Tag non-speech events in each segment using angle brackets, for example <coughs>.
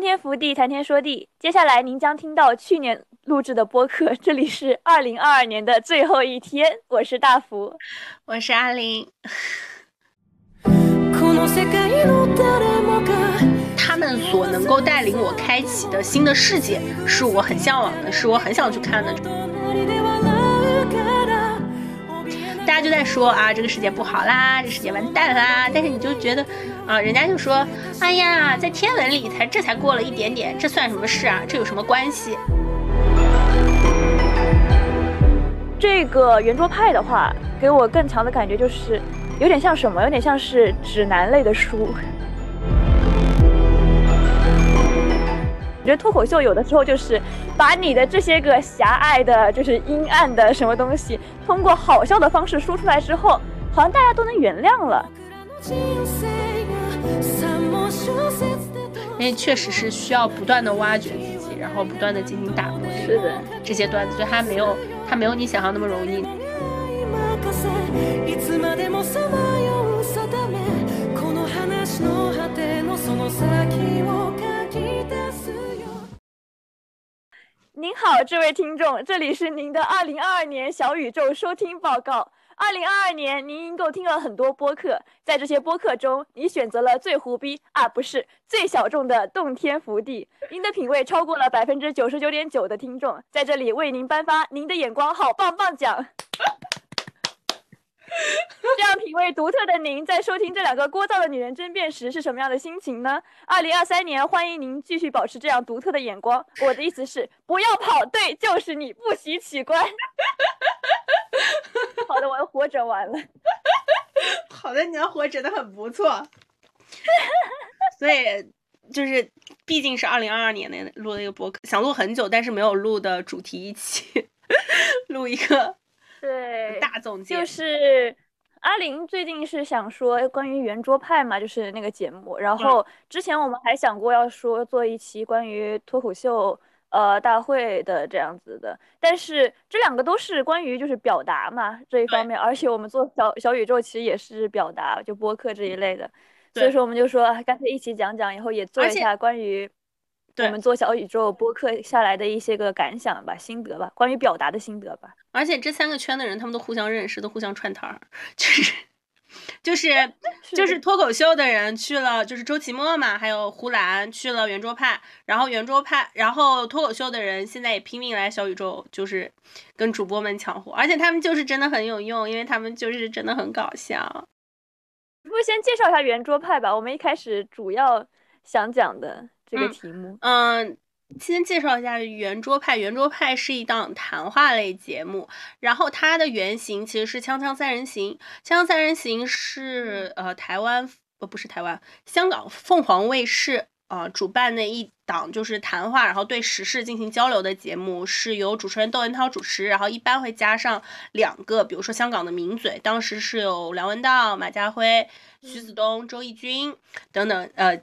动天福地，谈天说地。接下来您将听到去年录制的播客，这里是二零二二年的最后一天。我是大福，我是阿林。<laughs> 他们所能够带领我开启的新的世界，是我很向往的，是我很想去看的。大家就在说啊，这个世界不好啦，这世界完蛋啦。但是你就觉得，啊，人家就说，哎呀，在天文里才这才过了一点点，这算什么事啊？这有什么关系？这个圆桌派的话，给我更强的感觉就是，有点像什么？有点像是指南类的书。我觉得脱口秀有的时候就是把你的这些个狭隘的、就是阴暗的什么东西，通过好笑的方式说出来之后，好像大家都能原谅了。因为确实是需要不断的挖掘自己，然后不断的进行打磨。是的，这些段子，所以它没有，它没有你想象那么容易。您好，这位听众，这里是您的二零二二年小宇宙收听报告。二零二二年，您一共听了很多播客，在这些播客中，你选择了最胡逼啊，不是最小众的洞天福地。您的品味超过了百分之九十九点九的听众，在这里为您颁发您的眼光好棒棒奖。<laughs> 这样品味独特的您，在收听这两个聒噪的女人争辩时是什么样的心情呢？二零二三年，欢迎您继续保持这样独特的眼光。我的意思是，不要跑，对，就是你，不许取关。好的，我要活着完了。<laughs> 好的，你要活着的很不错。<laughs> 所以就是，毕竟是二零二二年的录的一个博客，想录很久，但是没有录的主题一起录一个。对，大总结就是阿林最近是想说关于圆桌派嘛，就是那个节目。然后之前我们还想过要说做一期关于脱口秀呃大会的这样子的，但是这两个都是关于就是表达嘛这一方面，而且我们做小小宇宙其实也是表达，就播客这一类的，所以说我们就说干脆一起讲讲，以后也做一下关于。我们做小宇宙播客下来的一些个感想吧、心得吧，关于表达的心得吧。而且这三个圈的人，他们都互相认识，都互相串台儿，<laughs> 就是就是就是脱口秀的人去了，就是周奇墨嘛，还有胡兰去了圆桌派，然后圆桌派，然后脱口秀的人现在也拼命来小宇宙，就是跟主播们抢活，而且他们就是真的很有用，因为他们就是真的很搞笑。不先介绍一下圆桌派吧，我们一开始主要想讲的。这个题目，嗯，先介绍一下圆桌派。圆桌派是一档谈话类节目，然后它的原型其实是《锵锵三人行》。《锵锵三人行》是呃台湾呃不是台湾，香港凤凰卫视啊主办的一档就是谈话，然后对时事进行交流的节目，是由主持人窦文涛主持，然后一般会加上两个，比如说香港的名嘴，当时是有梁文道、马家辉、徐子东、周轶君等等，呃。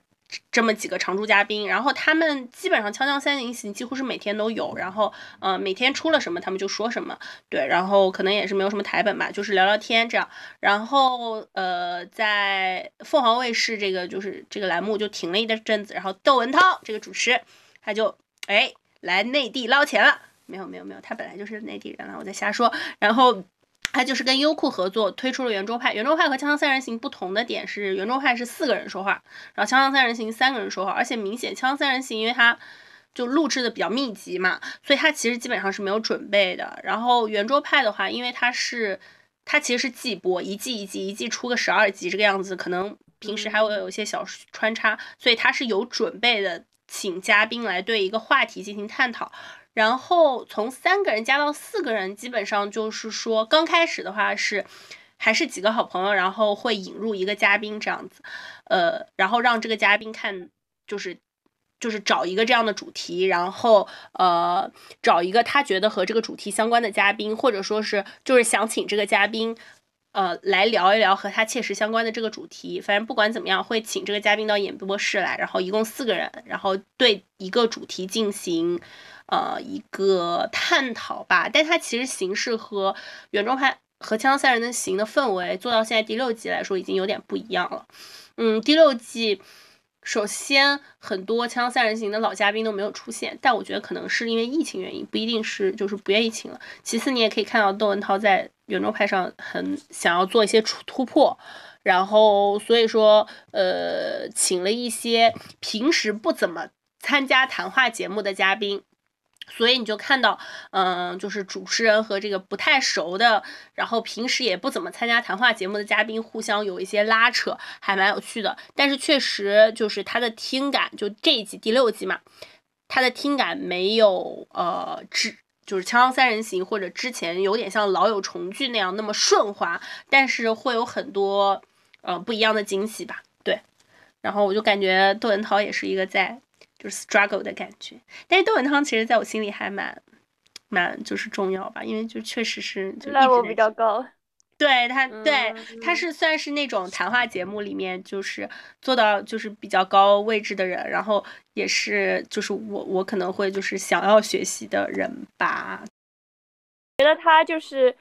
这么几个常驻嘉宾，然后他们基本上《锵锵三人行》几乎是每天都有，然后呃每天出了什么他们就说什么，对，然后可能也是没有什么台本吧，就是聊聊天这样，然后呃在凤凰卫视这个就是这个栏目就停了一阵子，然后窦文涛这个主持他就哎来内地捞钱了，没有没有没有，他本来就是内地人了，我在瞎说，然后。他就是跟优酷合作推出了圆桌派。圆桌派和锵锵三人行不同的点是，圆桌派是四个人说话，然后锵锵三人行三个人说话。而且明显锵锵三人行，因为它就录制的比较密集嘛，所以它其实基本上是没有准备的。然后圆桌派的话，因为它是它其实是季播，一季一季一季出个十二集这个样子，可能平时还会有一些小穿插，所以它是有准备的，请嘉宾来对一个话题进行探讨。然后从三个人加到四个人，基本上就是说，刚开始的话是还是几个好朋友，然后会引入一个嘉宾这样子，呃，然后让这个嘉宾看，就是就是找一个这样的主题，然后呃找一个他觉得和这个主题相关的嘉宾，或者说是就是想请这个嘉宾，呃来聊一聊和他切实相关的这个主题。反正不管怎么样，会请这个嘉宾到演播室来，然后一共四个人，然后对一个主题进行。呃，一个探讨吧，但它其实形式和圆桌派和锵锵三人的行的氛围做到现在第六季来说已经有点不一样了。嗯，第六季首先，很多《锵锵三人行》的老嘉宾都没有出现，但我觉得可能是因为疫情原因，不一定是就是不愿意请了。其次，你也可以看到窦文涛在圆桌派上很想要做一些突突破，然后所以说，呃，请了一些平时不怎么参加谈话节目的嘉宾。所以你就看到，嗯，就是主持人和这个不太熟的，然后平时也不怎么参加谈话节目的嘉宾互相有一些拉扯，还蛮有趣的。但是确实就是他的听感，就这一集第六集嘛，他的听感没有呃之就是《锵锵三人行》或者之前有点像《老友重聚》那样那么顺滑，但是会有很多呃不一样的惊喜吧。对，然后我就感觉窦文涛也是一个在。就是 struggle 的感觉，但是窦文涛其实在我心里还蛮蛮就是重要吧，因为就确实是就 level 比较高，<laughs> 对他对他是算是那种谈话节目里面就是做到就是比较高位置的人，然后也是就是我我可能会就是想要学习的人吧。觉得他就是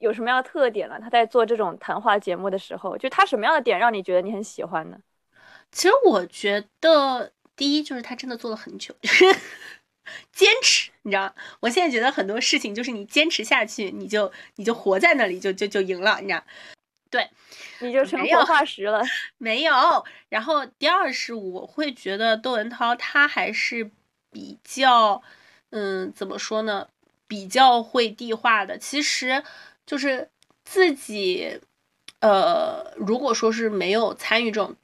有什么样的特点呢？他在做这种谈话节目的时候，就他什么样的点让你觉得你很喜欢呢？其实我觉得。第一就是他真的做了很久，<laughs> 坚持，你知道我现在觉得很多事情就是你坚持下去，你就你就活在那里，就就就赢了，你知道？对，你就成活化石了。没有。然后第二是我会觉得窦文涛他还是比较，嗯，怎么说呢？比较会地化的。其实就是自己，呃，如果说是没有参与这种。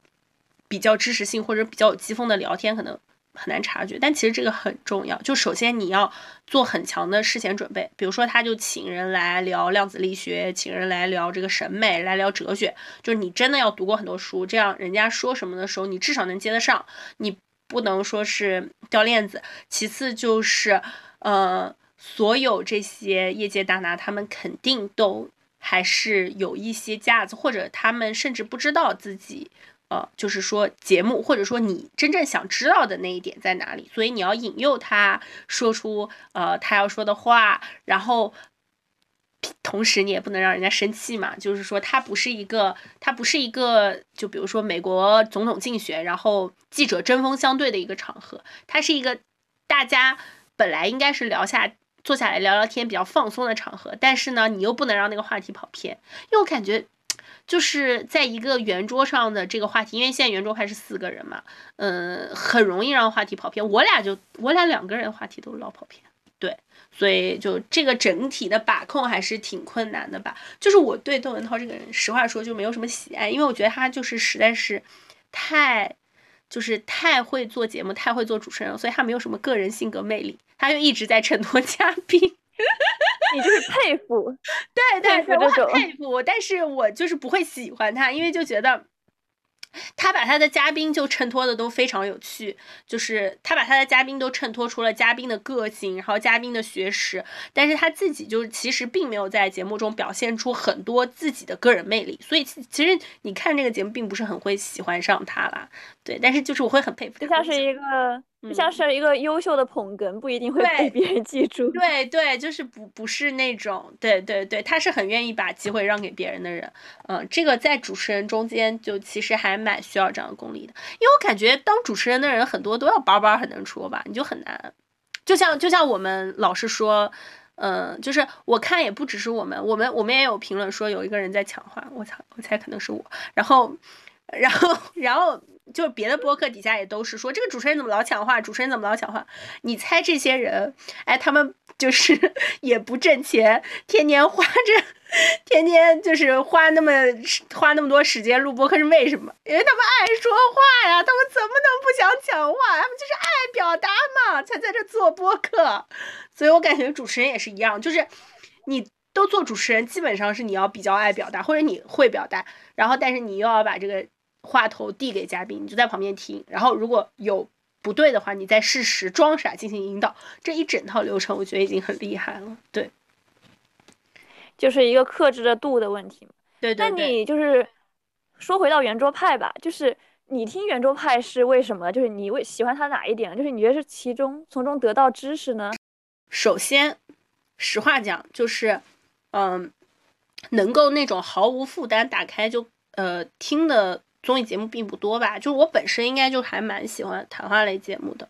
比较知识性或者比较有机锋的聊天，可能很难察觉，但其实这个很重要。就首先你要做很强的事前准备，比如说他就请人来聊量子力学，请人来聊这个审美，来聊哲学，就是你真的要读过很多书，这样人家说什么的时候，你至少能接得上，你不能说是掉链子。其次就是，呃，所有这些业界大拿，他们肯定都还是有一些架子，或者他们甚至不知道自己。呃，就是说节目，或者说你真正想知道的那一点在哪里，所以你要引诱他说出呃他要说的话，然后同时你也不能让人家生气嘛。就是说他不是一个，他不是一个，就比如说美国总统竞选，然后记者针锋相对的一个场合，它是一个大家本来应该是聊下坐下来聊聊天比较放松的场合，但是呢，你又不能让那个话题跑偏，因为我感觉。就是在一个圆桌上的这个话题，因为现在圆桌派是四个人嘛，嗯，很容易让话题跑偏。我俩就我俩两个人话题都老跑偏，对，所以就这个整体的把控还是挺困难的吧。就是我对窦文涛这个人，实话说就没有什么喜爱，因为我觉得他就是实在是太，就是太会做节目，太会做主持人，所以他没有什么个人性格魅力，他就一直在衬托嘉宾。<laughs> 你就是佩服，<laughs> 对对对，我很佩服，但是我就是不会喜欢他，因为就觉得。他把他的嘉宾就衬托的都非常有趣，就是他把他的嘉宾都衬托出了嘉宾的个性，然后嘉宾的学识，但是他自己就是其实并没有在节目中表现出很多自己的个人魅力，所以其实你看这个节目并不是很会喜欢上他啦，对，但是就是我会很佩服他，就像是一个就像是一个优秀的捧哏，不一定会被别人记住，<laughs> 对对，就是不不是那种，对对对，他是很愿意把机会让给别人的人，嗯，这个在主持人中间就其实还。蛮需要这样的功力的，因为我感觉当主持人的人很多都要包包很能说吧，你就很难。就像就像我们老是说，嗯，就是我看也不只是我们，我们我们也有评论说有一个人在抢话，我猜我猜可能是我。然后，然后，然后就是别的播客底下也都是说这个主持人怎么老抢话，主持人怎么老抢话？你猜这些人，哎，他们就是 <laughs> 也不挣钱，天天花着。天天就是花那么花那么多时间录播客是为什么？因为他们爱说话呀，他们怎么能不想讲话？他们就是爱表达嘛，才在这做播客。所以我感觉主持人也是一样，就是你都做主持人，基本上是你要比较爱表达，或者你会表达，然后但是你又要把这个话头递给嘉宾，你就在旁边听，然后如果有不对的话，你再适时装傻进行引导，这一整套流程我觉得已经很厉害了。对。就是一个克制的度的问题嘛。对对对。那你就是说回到圆桌派吧，就是你听圆桌派是为什么？就是你为喜欢他哪一点？就是你觉得是其中从中得到知识呢？首先，实话讲，就是嗯，能够那种毫无负担打开就呃听的综艺节目并不多吧，就是我本身应该就还蛮喜欢谈话类节目的，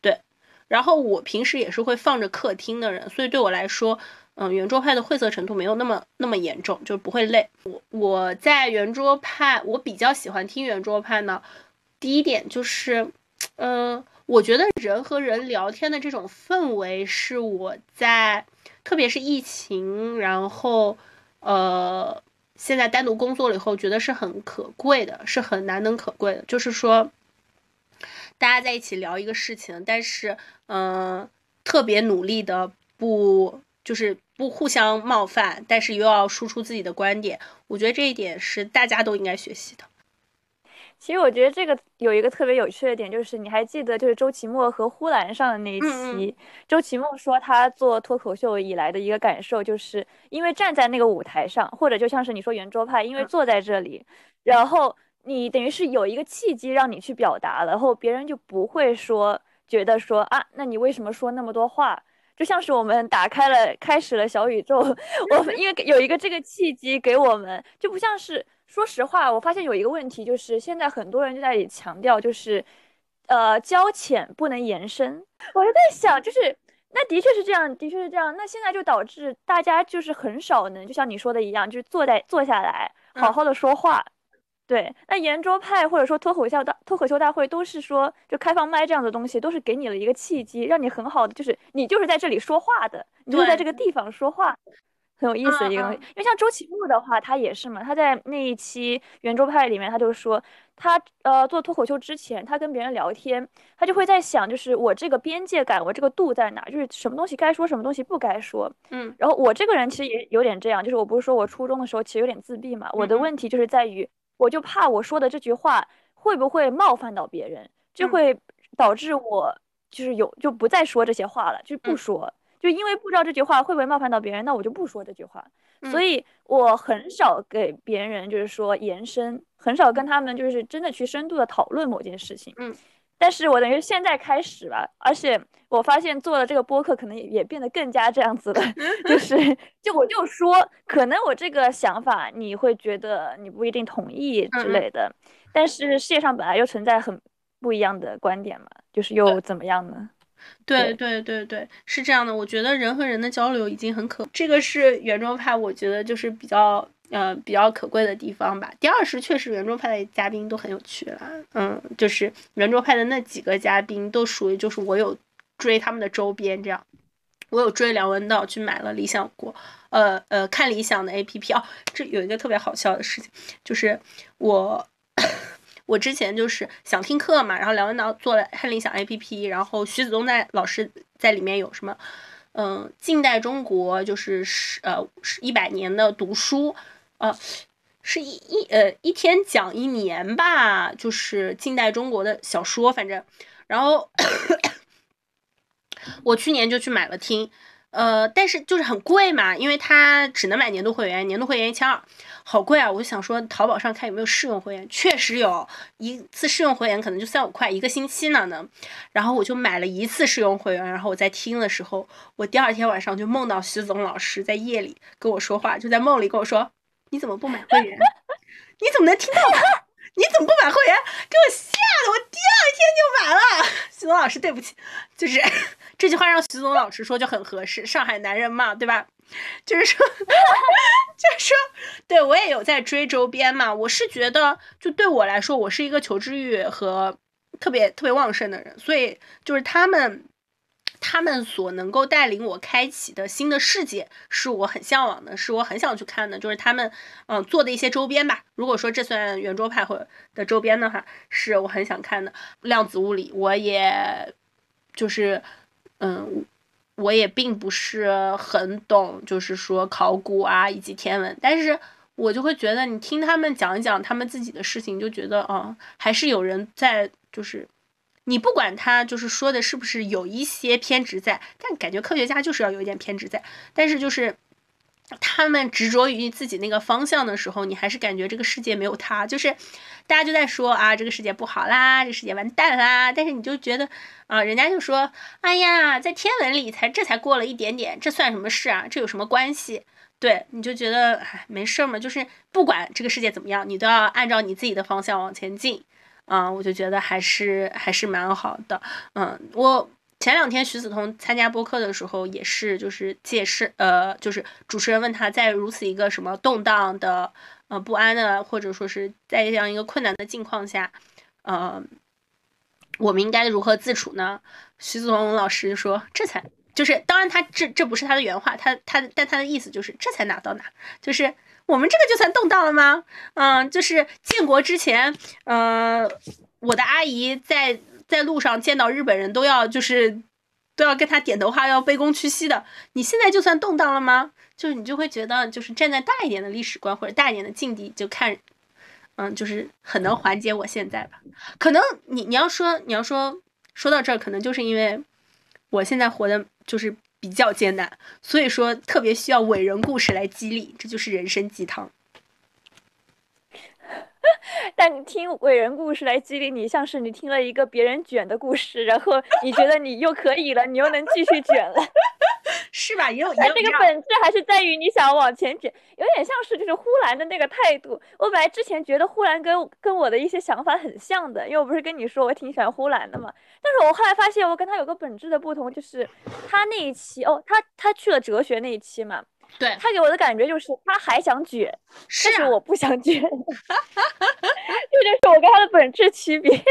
对。然后我平时也是会放着客厅的人，所以对我来说，嗯，圆桌派的晦涩程度没有那么那么严重，就不会累。我我在圆桌派，我比较喜欢听圆桌派呢。第一点就是，嗯，我觉得人和人聊天的这种氛围是我在，特别是疫情，然后，呃。现在单独工作了以后，觉得是很可贵的，是很难能可贵的。就是说，大家在一起聊一个事情，但是，嗯，特别努力的不，就是不互相冒犯，但是又要输出自己的观点。我觉得这一点是大家都应该学习的。其实我觉得这个有一个特别有趣的点，就是你还记得，就是周奇墨和呼兰上的那一期，周奇墨说他做脱口秀以来的一个感受，就是因为站在那个舞台上，或者就像是你说圆桌派，因为坐在这里，然后你等于是有一个契机让你去表达了，然后别人就不会说觉得说啊，那你为什么说那么多话？就像是我们打开了开始了小宇宙，<laughs> 我们因为有一个这个契机给我们，就不像是。说实话，我发现有一个问题，就是现在很多人就在里强调，就是，呃，交浅不能延伸。我就在想，就是那的确是这样，的确是这样。那现在就导致大家就是很少能，就像你说的一样，就是坐在坐下来好好的说话。对，那圆桌派或者说脱口秀大脱口秀大会都是说，就开放麦这样的东西，都是给你了一个契机，让你很好的，就是你就是在这里说话的，你就在这个地方说话。很有意思的一个东西，因为像周奇墨的话，他也是嘛。他在那一期圆桌派里面，他就说，他呃做脱口秀之前，他跟别人聊天，他就会在想，就是我这个边界感，我这个度在哪？就是什么东西该说，什么东西不该说。嗯。然后我这个人其实也有点这样，就是我不是说我初中的时候其实有点自闭嘛。我的问题就是在于，我就怕我说的这句话会不会冒犯到别人，就会导致我就是有就不再说这些话了，就是不说。就因为不知道这句话会不会冒犯到别人，那我就不说这句话。所以我很少给别人就是说延伸，很少跟他们就是真的去深度的讨论某件事情。嗯，但是我等于现在开始吧，而且我发现做了这个播客，可能也也变得更加这样子了。<laughs> 就是就我就说，可能我这个想法你会觉得你不一定同意之类的，但是世界上本来就存在很不一样的观点嘛，就是又怎么样呢？对对对对，是这样的。我觉得人和人的交流已经很可，这个是圆桌派，我觉得就是比较呃比较可贵的地方吧。第二是确实圆桌派的嘉宾都很有趣啦，嗯，就是圆桌派的那几个嘉宾都属于就是我有追他们的周边这样，我有追梁文道去买了理想国，呃呃看理想的 A P P 哦，这有一个特别好笑的事情，就是我。我之前就是想听课嘛，然后梁文道做了看理想 A P P，然后徐子东在老师在里面有什么，嗯，近代中国就是是呃是一百年的读书，呃，是一一呃一天讲一年吧，就是近代中国的小说，反正，然后 <coughs> 我去年就去买了听。呃，但是就是很贵嘛，因为它只能买年度会员，年度会员一千二，好贵啊！我就想说，淘宝上看有没有试用会员，确实有一次试用会员可能就三五块一个星期呢呢。然后我就买了一次试用会员，然后我在听的时候，我第二天晚上就梦到徐子东老师在夜里跟我说话，就在梦里跟我说：“你怎么不买会员？你怎么能听到？你怎么不买会员？”给我吓得我第二天就买了。徐总老师，对不起，就是。<laughs> 这句话让徐总老师说就很合适，上海男人嘛，对吧？就是说，<laughs> 就是说，对我也有在追周边嘛。我是觉得，就对我来说，我是一个求知欲和特别特别旺盛的人，所以就是他们，他们所能够带领我开启的新的世界，是我很向往的，是我很想去看的。就是他们，嗯，做的一些周边吧。如果说这算圆桌派或的周边的话，是我很想看的。量子物理，我也就是。嗯，我也并不是很懂，就是说考古啊以及天文，但是我就会觉得你听他们讲一讲他们自己的事情，就觉得啊，还是有人在，就是你不管他就是说的是不是有一些偏执在，但感觉科学家就是要有一点偏执在，但是就是。他们执着于自己那个方向的时候，你还是感觉这个世界没有他，就是大家就在说啊，这个世界不好啦，这世界完蛋啦。但是你就觉得啊，人家就说，哎呀，在天文里才这才过了一点点，这算什么事啊？这有什么关系？对，你就觉得哎没事儿嘛，就是不管这个世界怎么样，你都要按照你自己的方向往前进。嗯，我就觉得还是还是蛮好的。嗯，我前两天徐子彤参加播客的时候，也是就是借势，呃，就是主持人问他在如此一个什么动荡的、呃不安的，或者说是在这样一个困难的境况下，呃，我们应该如何自处呢？徐子彤老师说，这才就是，当然他这这不是他的原话，他他但他的意思就是这才哪到哪，就是。我们这个就算动荡了吗？嗯，就是建国之前，呃，我的阿姨在在路上见到日本人都要就是都要跟他点头哈腰、卑躬屈膝的。你现在就算动荡了吗？就是你就会觉得，就是站在大一点的历史观或者大一点的境地，就看，嗯，就是很能缓解我现在吧。可能你你要说你要说说到这儿，可能就是因为我现在活的就是。比较艰难，所以说特别需要伟人故事来激励，这就是人生鸡汤。<laughs> 但你听伟人故事来激励你，像是你听了一个别人卷的故事，然后你觉得你又可以了，你又能继续卷了。是吧？也有这个本质还是在于你想往前卷，有点像是就是呼兰的那个态度。我本来之前觉得呼兰跟跟我的一些想法很像的，因为我不是跟你说我挺喜欢呼兰的嘛。但是我后来发现我跟他有个本质的不同，就是他那一期哦，他他去了哲学那一期嘛，对他给我的感觉就是他还想卷，但是我不想卷，<laughs> 这就是我跟他的本质区别。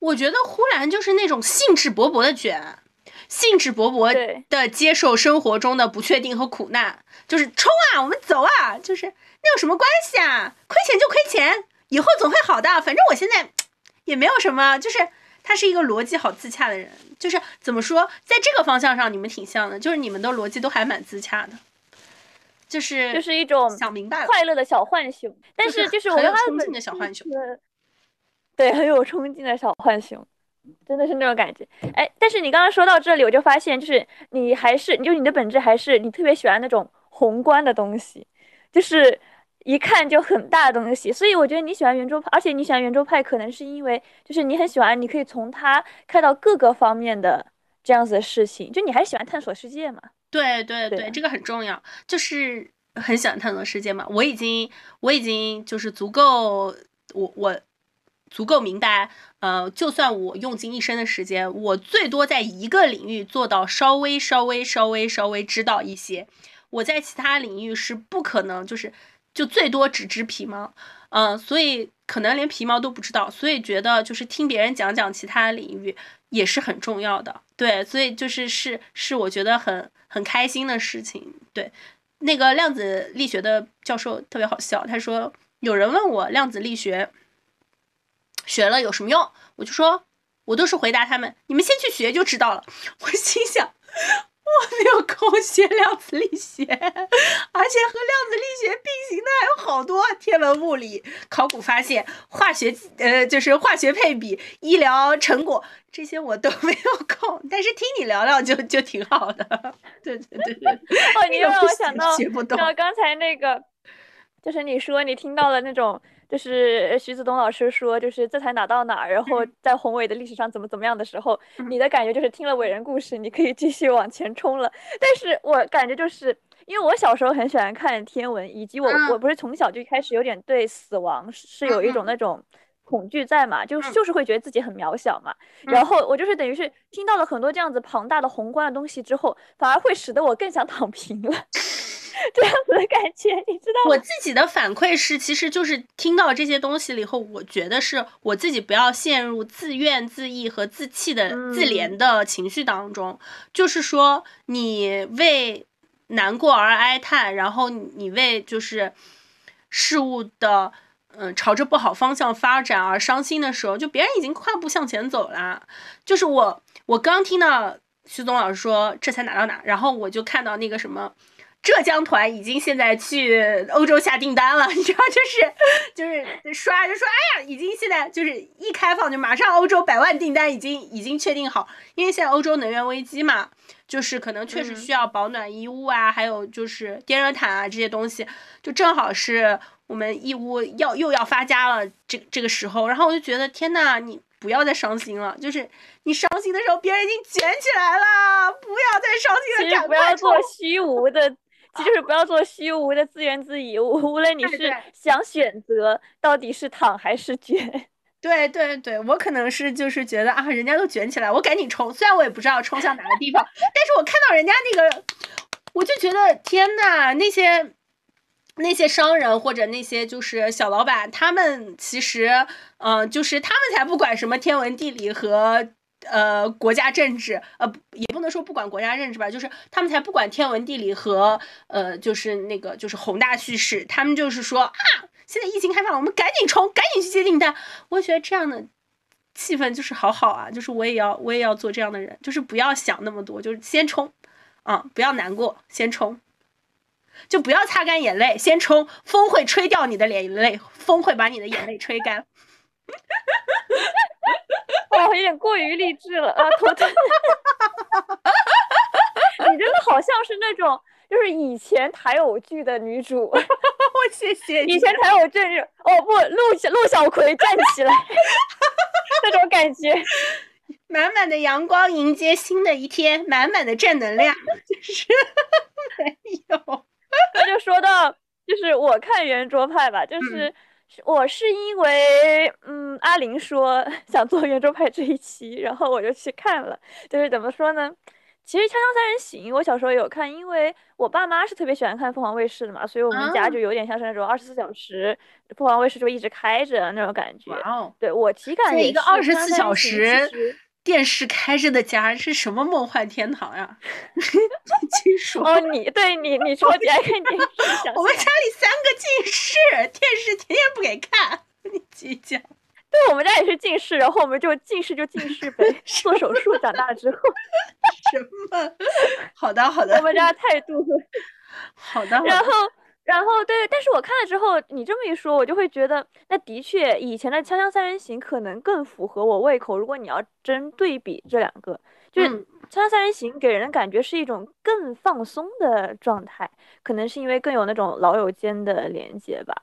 我觉得呼兰就是那种兴致勃勃的卷。兴致勃勃的接受生活中的不确定和苦难，就是冲啊，我们走啊，就是那有什么关系啊？亏钱就亏钱，以后总会好的。反正我现在 <tsk> 也没有什么，就是他是一个逻辑好自洽的人。就是怎么说，在这个方向上你们挺像的，就是你们的逻辑都还蛮自洽的，就是就是一种想明白快乐的小浣熊。但是就是很有冲劲的小浣熊，对，很有冲劲的小浣熊。真的是那种感觉，哎，但是你刚刚说到这里，我就发现，就是你还是，就你的本质还是你特别喜欢那种宏观的东西，就是一看就很大的东西。所以我觉得你喜欢圆桌派，而且你喜欢圆桌派，可能是因为就是你很喜欢，你可以从它看到各个方面的这样子的事情，就你还喜欢探索世界嘛？对对对，这个很重要，就是很喜欢探索世界嘛。我已经我已经就是足够，我我。足够明白，呃，就算我用尽一生的时间，我最多在一个领域做到稍微、稍微、稍微、稍微知道一些，我在其他领域是不可能，就是就最多只知皮毛，嗯，所以可能连皮毛都不知道，所以觉得就是听别人讲讲其他领域也是很重要的，对，所以就是是是我觉得很很开心的事情，对，那个量子力学的教授特别好笑，他说有人问我量子力学。学了有什么用？我就说，我都是回答他们，你们先去学就知道了。<laughs> 我心想，我没有空学量子力学，而且和量子力学并行的还有好多天文物理、考古发现、化学，呃，就是化学配比、医疗成果这些我都没有空。但是听你聊聊就就挺好的。对对对对。哦，你又 <laughs> 让我想到，到刚才那个，就是你说你听到了那种。就是徐子东老师说，就是这才哪到哪，然后在宏伟的历史上怎么怎么样的时候，你的感觉就是听了伟人故事，你可以继续往前冲了。但是我感觉就是因为我小时候很喜欢看天文，以及我我不是从小就开始有点对死亡是有一种那种恐惧在嘛，就就是会觉得自己很渺小嘛。然后我就是等于是听到了很多这样子庞大的宏观的东西之后，反而会使得我更想躺平了。<laughs> 这样子的感觉，你知道吗？我自己的反馈是，其实就是听到这些东西了以后，我觉得是我自己不要陷入自怨自艾和自弃的自怜的情绪当中。就是说，你为难过而哀叹，然后你为就是事物的嗯朝着不好方向发展而伤心的时候，就别人已经快步向前走啦。就是我，我刚听到徐总老师说这才哪到哪，然后我就看到那个什么。浙江团已经现在去欧洲下订单了，<laughs> 你知道，就是就是刷就说，哎呀，已经现在就是一开放就马上欧洲百万订单已经已经确定好，因为现在欧洲能源危机嘛，就是可能确实需要保暖衣物啊，还有就是电热毯啊这些东西，就正好是我们义乌要又要发家了这这个时候，然后我就觉得天呐，你不要再伤心了，就是你伤心的时候别人已经卷起来了，不要再伤心了，赶快不要做虚无的。就是不要做虚无的自怨自艾。无无论你是想选择到底是躺还是卷。<laughs> 对对对，我可能是就是觉得啊，人家都卷起来，我赶紧冲。虽然我也不知道冲向哪个地方，但是我看到人家那个，我就觉得天呐，那些那些商人或者那些就是小老板，他们其实，嗯，就是他们才不管什么天文地理和呃国家政治，呃，也不能说不管国家政治吧，就是他们才不管天文地理和呃，就是那个就是宏大叙事，他们就是说啊。现在疫情开放了，我们赶紧冲，赶紧去接订单。我觉得这样的气氛就是好好啊，就是我也要，我也要做这样的人，就是不要想那么多，就是先冲，啊，不要难过，先冲，就不要擦干眼泪，先冲。风会吹掉你的眼泪，风会把你的眼泪吹干。<laughs> 哦，有点过于励志了啊，头疼。你真的好像是那种。就是以前台偶剧的女主，我 <laughs> 谢谢。以前台偶剧哦不，陆陆小葵站起来，<laughs> 那种感觉，满满的阳光迎接新的一天，满满的正能量，就是没有。那就说到，就是我看圆桌派吧，就是我是因为嗯阿玲说 <laughs> 想做圆桌派这一期，然后我就去看了，就是怎么说呢？其实《锵锵三人行》，我小时候有看，因为我爸妈是特别喜欢看凤凰卫视的嘛，所以我们家就有点像是那种二十四小时凤凰卫视就一直开着那种感觉。对我体感一个二十四小时电视开着的家是什么梦幻天堂呀？<laughs> 哦，你对你你超级爱看电视，我们家里三个近视，电视天天不给看，你继续讲。对我们家也是近视，然后我们就近视就近视呗，<laughs> 做手术长大之后。什么？好 <laughs> 的好的。我们家态度。好的。然后然后对，但是我看了之后，你这么一说，我就会觉得，那的确以前的《锵锵三人行》可能更符合我胃口。如果你要真对比这两个，就是《锵锵三人行》给人的感觉是一种更放松的状态，可能是因为更有那种老友间的连接吧。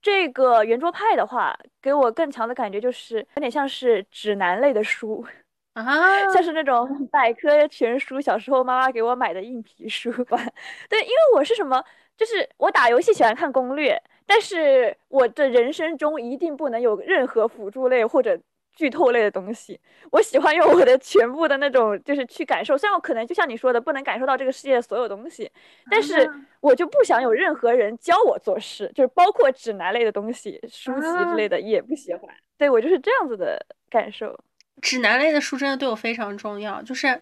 这个圆桌派的话，给我更强的感觉就是有点像是指南类的书 <laughs> 啊，像是那种百科全书，小时候妈妈给我买的硬皮书吧。<laughs> 对，因为我是什么，就是我打游戏喜欢看攻略，但是我的人生中一定不能有任何辅助类或者。剧透类的东西，我喜欢用我的全部的那种，就是去感受。虽然我可能就像你说的，不能感受到这个世界的所有东西，但是我就不想有任何人教我做事，就是包括指南类的东西、书籍之类的也不喜欢。对我就是这样子的感受。指南类的书真的对我非常重要，就是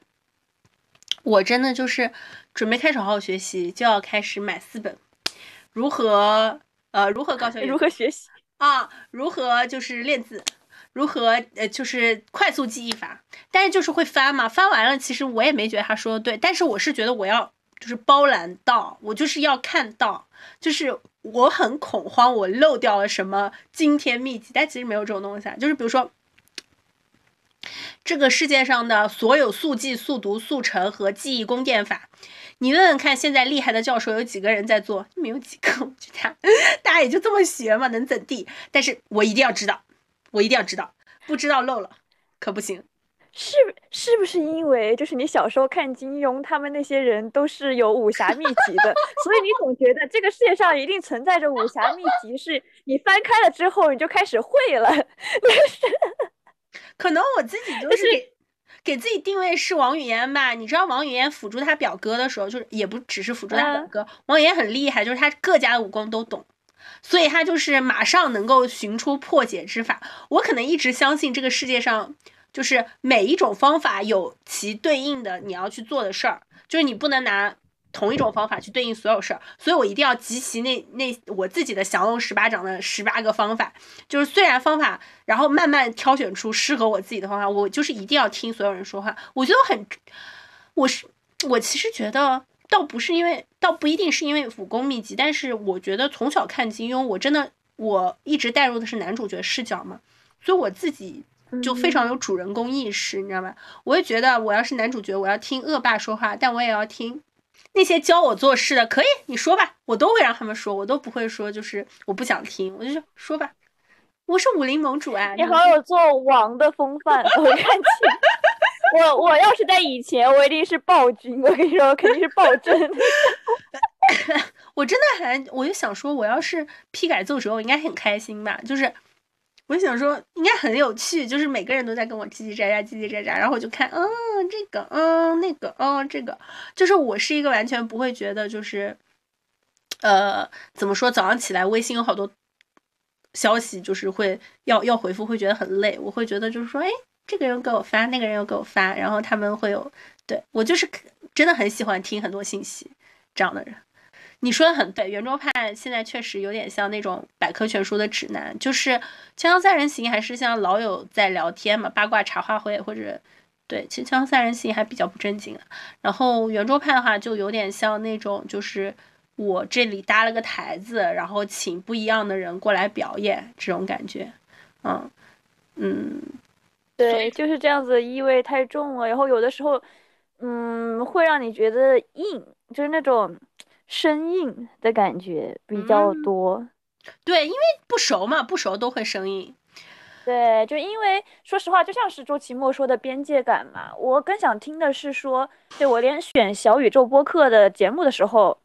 我真的就是准备开始好好学习，就要开始买四本，如何呃如何高效 <laughs> 如何学习？啊，如何就是练字。如何呃，就是快速记忆法，但是就是会翻嘛，翻完了其实我也没觉得他说的对，但是我是觉得我要就是包揽到，我就是要看到，就是我很恐慌，我漏掉了什么惊天秘籍，但其实没有这种东西啊，就是比如说这个世界上的所有速记、速读、速成和记忆宫殿法，你问问看，现在厉害的教授有几个人在做？没有几个，我觉得大家也就这么学嘛，能怎地？但是我一定要知道。我一定要知道，不知道漏了可不行。是是不是因为就是你小时候看金庸，他们那些人都是有武侠秘籍的，所以你总觉得这个世界上一定存在着武侠秘籍，是你翻开了之后你就开始会了。<laughs> 可能我自己就是给给自己定位是王语嫣吧。你知道王语嫣辅助他表哥的时候，就是也不只是辅助他表哥，王语嫣很厉害，就是他各家的武功都懂。所以他就是马上能够寻出破解之法。我可能一直相信这个世界上，就是每一种方法有其对应的你要去做的事儿，就是你不能拿同一种方法去对应所有事儿。所以我一定要集齐那那我自己的降龙十八掌的十八个方法，就是虽然方法，然后慢慢挑选出适合我自己的方法。我就是一定要听所有人说话。我觉得我很，我是我其实觉得。倒不是因为，倒不一定是因为武功秘籍，但是我觉得从小看金庸，我真的我一直带入的是男主角视角嘛，所以我自己就非常有主人公意识，你知道吗？我也觉得我要是男主角，我要听恶霸说话，但我也要听那些教我做事的，可以你说吧，我都会让他们说，我都不会说就是我不想听，我就说说吧，我是武林盟主啊，你好有做王的风范，我看起。我我要是在以前，我一定是暴君。我跟你说，我肯定是暴政。<laughs> 我真的很，我就想说，我要是批改奏折，我应该很开心吧？就是，我想说，应该很有趣，就是每个人都在跟我叽叽喳喳，叽叽喳喳，然后我就看，嗯，这个，嗯，那个，嗯，这个，就是我是一个完全不会觉得，就是，呃，怎么说，早上起来微信有好多消息，就是会要要回复，会觉得很累。我会觉得就是说，哎，这个人给我发，那个人又给我发，然后他们会有，对我就是真的很喜欢听很多信息这样的人。你说的很对，圆桌派现在确实有点像那种百科全书的指南，就是《锵锵三人行》还是像老友在聊天嘛，八卦茶话会或者对，其实《锵锵三人行》还比较不正经啊然后圆桌派的话就有点像那种，就是我这里搭了个台子，然后请不一样的人过来表演这种感觉，嗯嗯，对，就是这样子，意味太重了，然后有的时候，嗯，会让你觉得硬，就是那种。生硬的感觉比较多，对，因为不熟嘛，不熟都会生硬。对，就因为说实话，就像是周奇墨说的边界感嘛，我更想听的是说，对我连选小宇宙播客的节目的时候，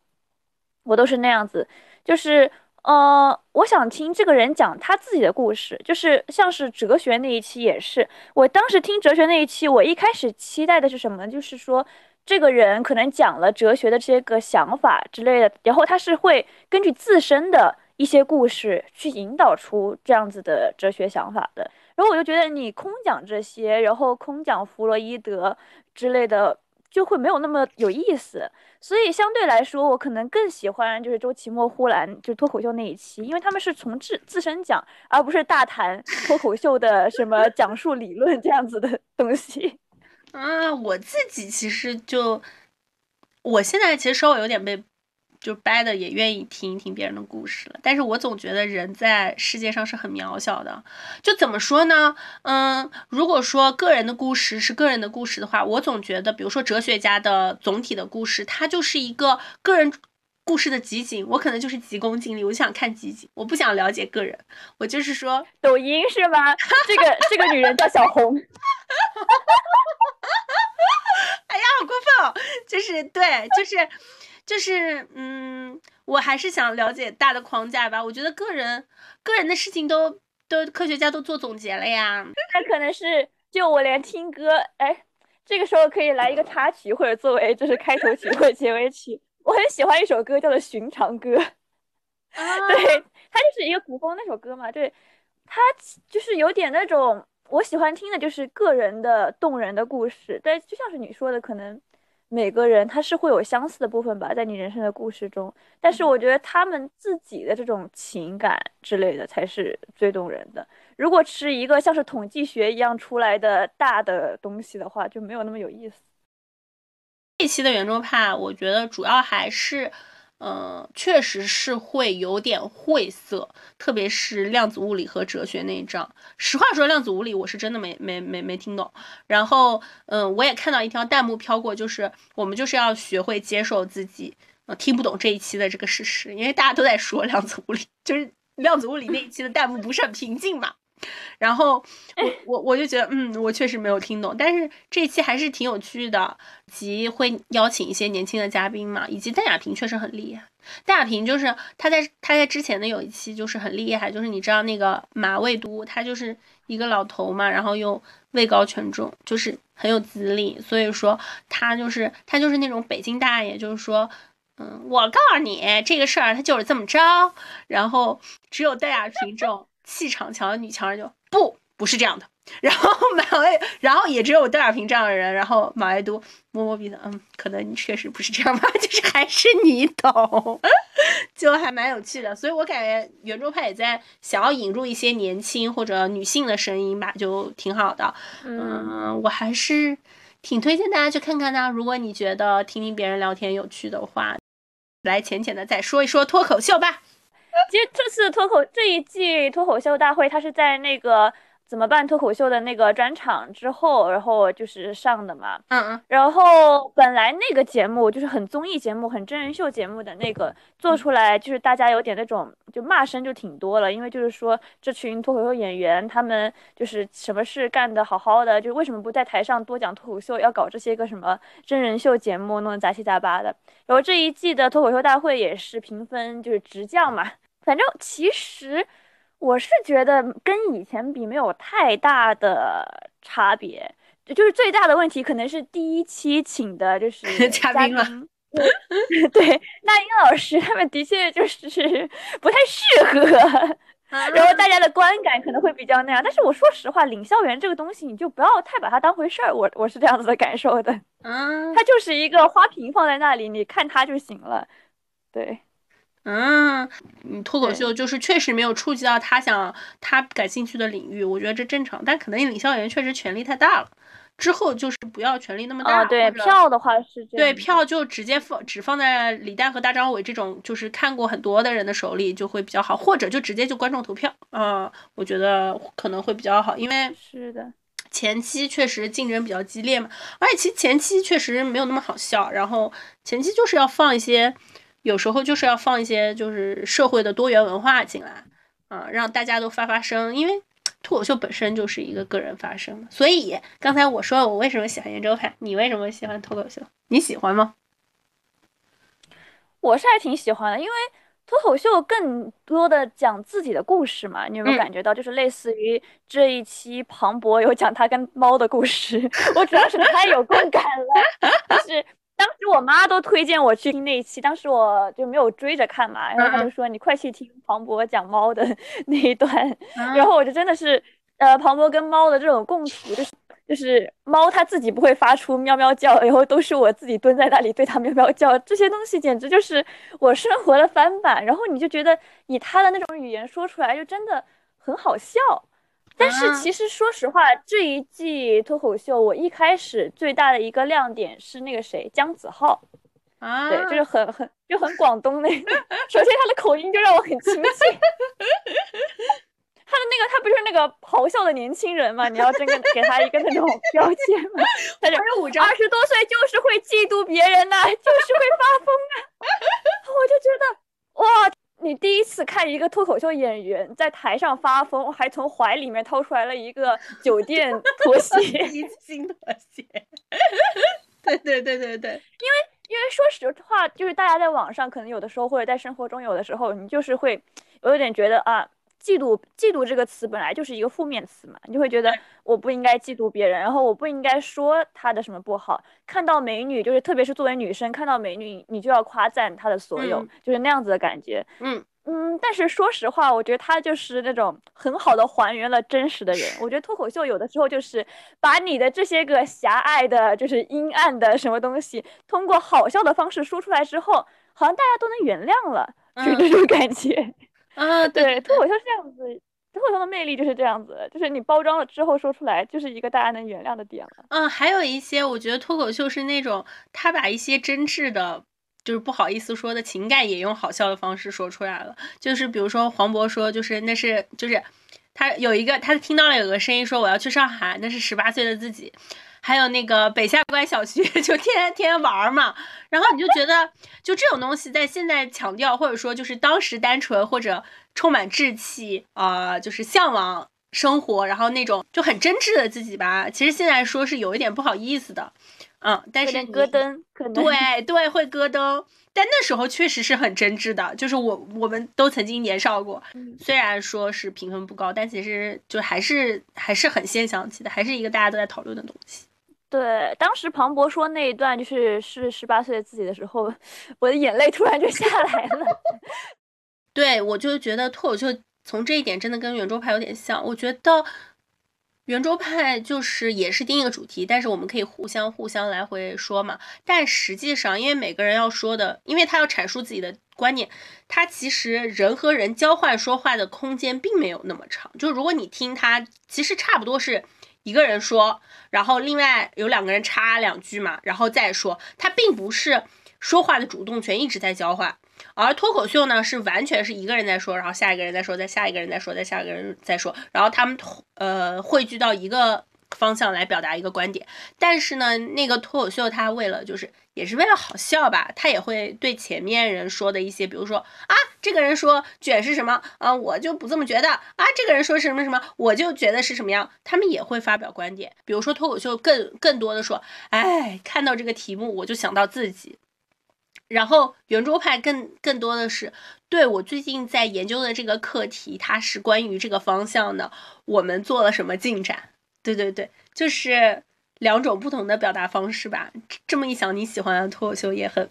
我都是那样子，就是呃，我想听这个人讲他自己的故事，就是像是哲学那一期也是，我当时听哲学那一期，我一开始期待的是什么？就是说。这个人可能讲了哲学的这些个想法之类的，然后他是会根据自身的一些故事去引导出这样子的哲学想法的。然后我就觉得你空讲这些，然后空讲弗洛伊德之类的，就会没有那么有意思。所以相对来说，我可能更喜欢就是周奇墨、呼兰就脱口秀那一期，因为他们是从自自身讲，而不是大谈脱口秀的什么讲述理论这样子的东西。啊，我自己其实就，我现在其实稍微有点被就掰的，也愿意听一听别人的故事了。但是我总觉得人在世界上是很渺小的。就怎么说呢？嗯，如果说个人的故事是个人的故事的话，我总觉得，比如说哲学家的总体的故事，他就是一个个人故事的集锦。我可能就是急功近利，我就想看集锦，我不想了解个人。我就是说，抖音是吗？这个这个女人叫小红。<laughs> 哎呀，好过分哦！就是对，就是就是，嗯，我还是想了解大的框架吧。我觉得个人个人的事情都都科学家都做总结了呀。那可能是就我连听歌，哎，这个时候可以来一个插曲，或者作为就是开头曲或者结尾曲。我很喜欢一首歌，叫做《寻常歌》。<laughs> 啊，对，它就是一个古风那首歌嘛。对，它就是有点那种。我喜欢听的就是个人的动人的故事，但就像是你说的，可能每个人他是会有相似的部分吧，在你人生的故事中。但是我觉得他们自己的这种情感之类的才是最动人的。如果是一个像是统计学一样出来的大的东西的话，就没有那么有意思。这期的圆桌派，我觉得主要还是。呃，确实是会有点晦涩，特别是量子物理和哲学那一章。实话说，量子物理我是真的没没没没听懂。然后，嗯，我也看到一条弹幕飘过，就是我们就是要学会接受自己，呃，听不懂这一期的这个事实，因为大家都在说量子物理，就是量子物理那一期的弹幕不是很平静嘛。然后我 <laughs> 我我就觉得，嗯，我确实没有听懂，但是这一期还是挺有趣的，及会邀请一些年轻的嘉宾嘛，以及邓亚萍确实很厉害。邓亚萍就是她在她在之前的有一期就是很厉害，就是你知道那个马未都，他就是一个老头嘛，然后又位高权重，就是很有资历，所以说他就是他就是那种北京大爷，就是说，嗯，我告诉你这个事儿他就是这么着，然后只有戴亚萍这种。气场强的女强人就不不是这样的，然后马未，然后也只有邓亚萍这样的人，然后马未都摸摸鼻子，嗯，可能你确实不是这样吧，<laughs> 就是还是你懂，就还蛮有趣的。所以我感觉圆桌派也在想要引入一些年轻或者女性的声音吧，就挺好的。嗯，我还是挺推荐大家去看看的。如果你觉得听听别人聊天有趣的话，来浅浅的再说一说脱口秀吧。其实这次脱口这一季脱口秀大会，它是在那个怎么办脱口秀的那个专场之后，然后就是上的嘛。嗯嗯。然后本来那个节目就是很综艺节目、很真人秀节目的那个做出来，就是大家有点那种就骂声就挺多了，因为就是说这群脱口秀演员他们就是什么事干得好好的，就为什么不在台上多讲脱口秀，要搞这些个什么真人秀节目，弄得杂七杂八的。然后这一季的脱口秀大会也是评分就是直降嘛。反正其实我是觉得跟以前比没有太大的差别，就是最大的问题可能是第一期请的就是 <laughs> 嘉宾了，对，那英老师他们的确就是不太适合，<laughs> 然后大家的观感可能会比较那样。但是我说实话，领校园这个东西你就不要太把它当回事儿，我我是这样子的感受的，嗯，<laughs> 它就是一个花瓶放在那里，你看它就行了，对。嗯，脱口秀就是确实没有触及到他想他感兴趣的领域，我觉得这正常。但可能领校园确实权力太大了，之后就是不要权力那么大。对，票的话是这样。对，票就直接放只放在李诞和大张伟这种就是看过很多的人的手里就会比较好，或者就直接就观众投票。嗯，我觉得可能会比较好，因为是的，前期确实竞争比较激烈嘛，而且其实前期确实没有那么好笑，然后前期就是要放一些。有时候就是要放一些就是社会的多元文化进来，啊，让大家都发发声，因为脱口秀本身就是一个个人发声所以刚才我说我为什么喜欢圆周派，你为什么喜欢脱口秀？你喜欢吗？我是还挺喜欢的，因为脱口秀更多的讲自己的故事嘛。你有没有感觉到，就是类似于这一期庞博有讲他跟猫的故事，<laughs> 我主要是太有共感了，就是。当时我妈都推荐我去听那一期，当时我就没有追着看嘛，然后她就说你快去听庞博讲猫的那一段，<laughs> 然后我就真的是，呃，庞博跟猫的这种共处，就是就是猫它自己不会发出喵喵叫，然后都是我自己蹲在那里对它喵喵叫，这些东西简直就是我生活的翻版，然后你就觉得以他的那种语言说出来就真的很好笑。但是其实说实话，这一季脱口秀我一开始最大的一个亮点是那个谁姜子浩，啊，对，就是很很就很广东那个。<laughs> 首先他的口音就让我很亲切，他的那个他不就是那个咆哮的年轻人嘛？你要真的给他一个那种标签嘛？他就二十多岁就是会嫉妒别人呐，就是会发疯啊！<laughs> 我就觉得哇。你第一次看一个脱口秀演员在台上发疯，还从怀里面掏出来了一个酒店 <laughs> <laughs> 拖鞋，一次性拖鞋。对对对对对，因为因为说实话，就是大家在网上可能有的时候或者在生活中有的时候，你就是会有点觉得啊。嫉妒，嫉妒这个词本来就是一个负面词嘛，你就会觉得我不应该嫉妒别人，然后我不应该说他的什么不好。看到美女，就是特别是作为女生，看到美女你就要夸赞她的所有，就是那样子的感觉。嗯嗯，但是说实话，我觉得他就是那种很好的还原了真实的人。我觉得脱口秀有的时候就是把你的这些个狭隘的，就是阴暗的什么东西，通过好笑的方式说出来之后，好像大家都能原谅了，就这种感觉。<laughs> 啊，对，脱口秀是这样子，脱口秀的魅力就是这样子，就是你包装了之后说出来，就是一个大家能原谅的点了。嗯，还有一些，我觉得脱口秀是那种他把一些真挚的，就是不好意思说的情感，也用好笑的方式说出来了。就是比如说黄渤说，就是那是就是他有一个他听到了有个声音说我要去上海，那是十八岁的自己。还有那个北下关小学，<laughs> 就天天玩嘛，然后你就觉得，就这种东西在现在强调，或者说就是当时单纯或者充满志气啊，就是向往生活，然后那种就很真挚的自己吧。其实现在说是有一点不好意思的，嗯，但是咯噔，可 <laughs> 能对对会咯噔，但那时候确实是很真挚的，就是我我们都曾经年少过，虽然说是评分不高，但其实就还是还是很现象级的，还是一个大家都在讨论的东西。对，当时庞博说那一段就是是十八岁自己的时候，<laughs> 我的眼泪突然就下来了。对，我就觉得脱口秀从这一点真的跟圆桌派有点像。我觉得圆桌派就是也是定一个主题，但是我们可以互相互相来回说嘛。但实际上，因为每个人要说的，因为他要阐述自己的观念，他其实人和人交换说话的空间并没有那么长。就如果你听他，其实差不多是。一个人说，然后另外有两个人插两句嘛，然后再说，他并不是说话的主动权一直在交换，而脱口秀呢，是完全是一个人在说，然后下一个人在说，再下一个人在说，再下一个人在说，然后他们呃汇聚到一个方向来表达一个观点。但是呢，那个脱口秀他为了就是也是为了好笑吧，他也会对前面人说的一些，比如说啊，这个人说卷是什么啊，我就不这么觉得啊，这个人说什么什么，我就觉得是什么样，他们也会发表观点。比如说脱口秀更更多的说，哎，看到这个题目我就想到自己。然后圆桌派更更多的是对我最近在研究的这个课题，它是关于这个方向的，我们做了什么进展？对对对，就是两种不同的表达方式吧。这么一想，你喜欢脱口秀也很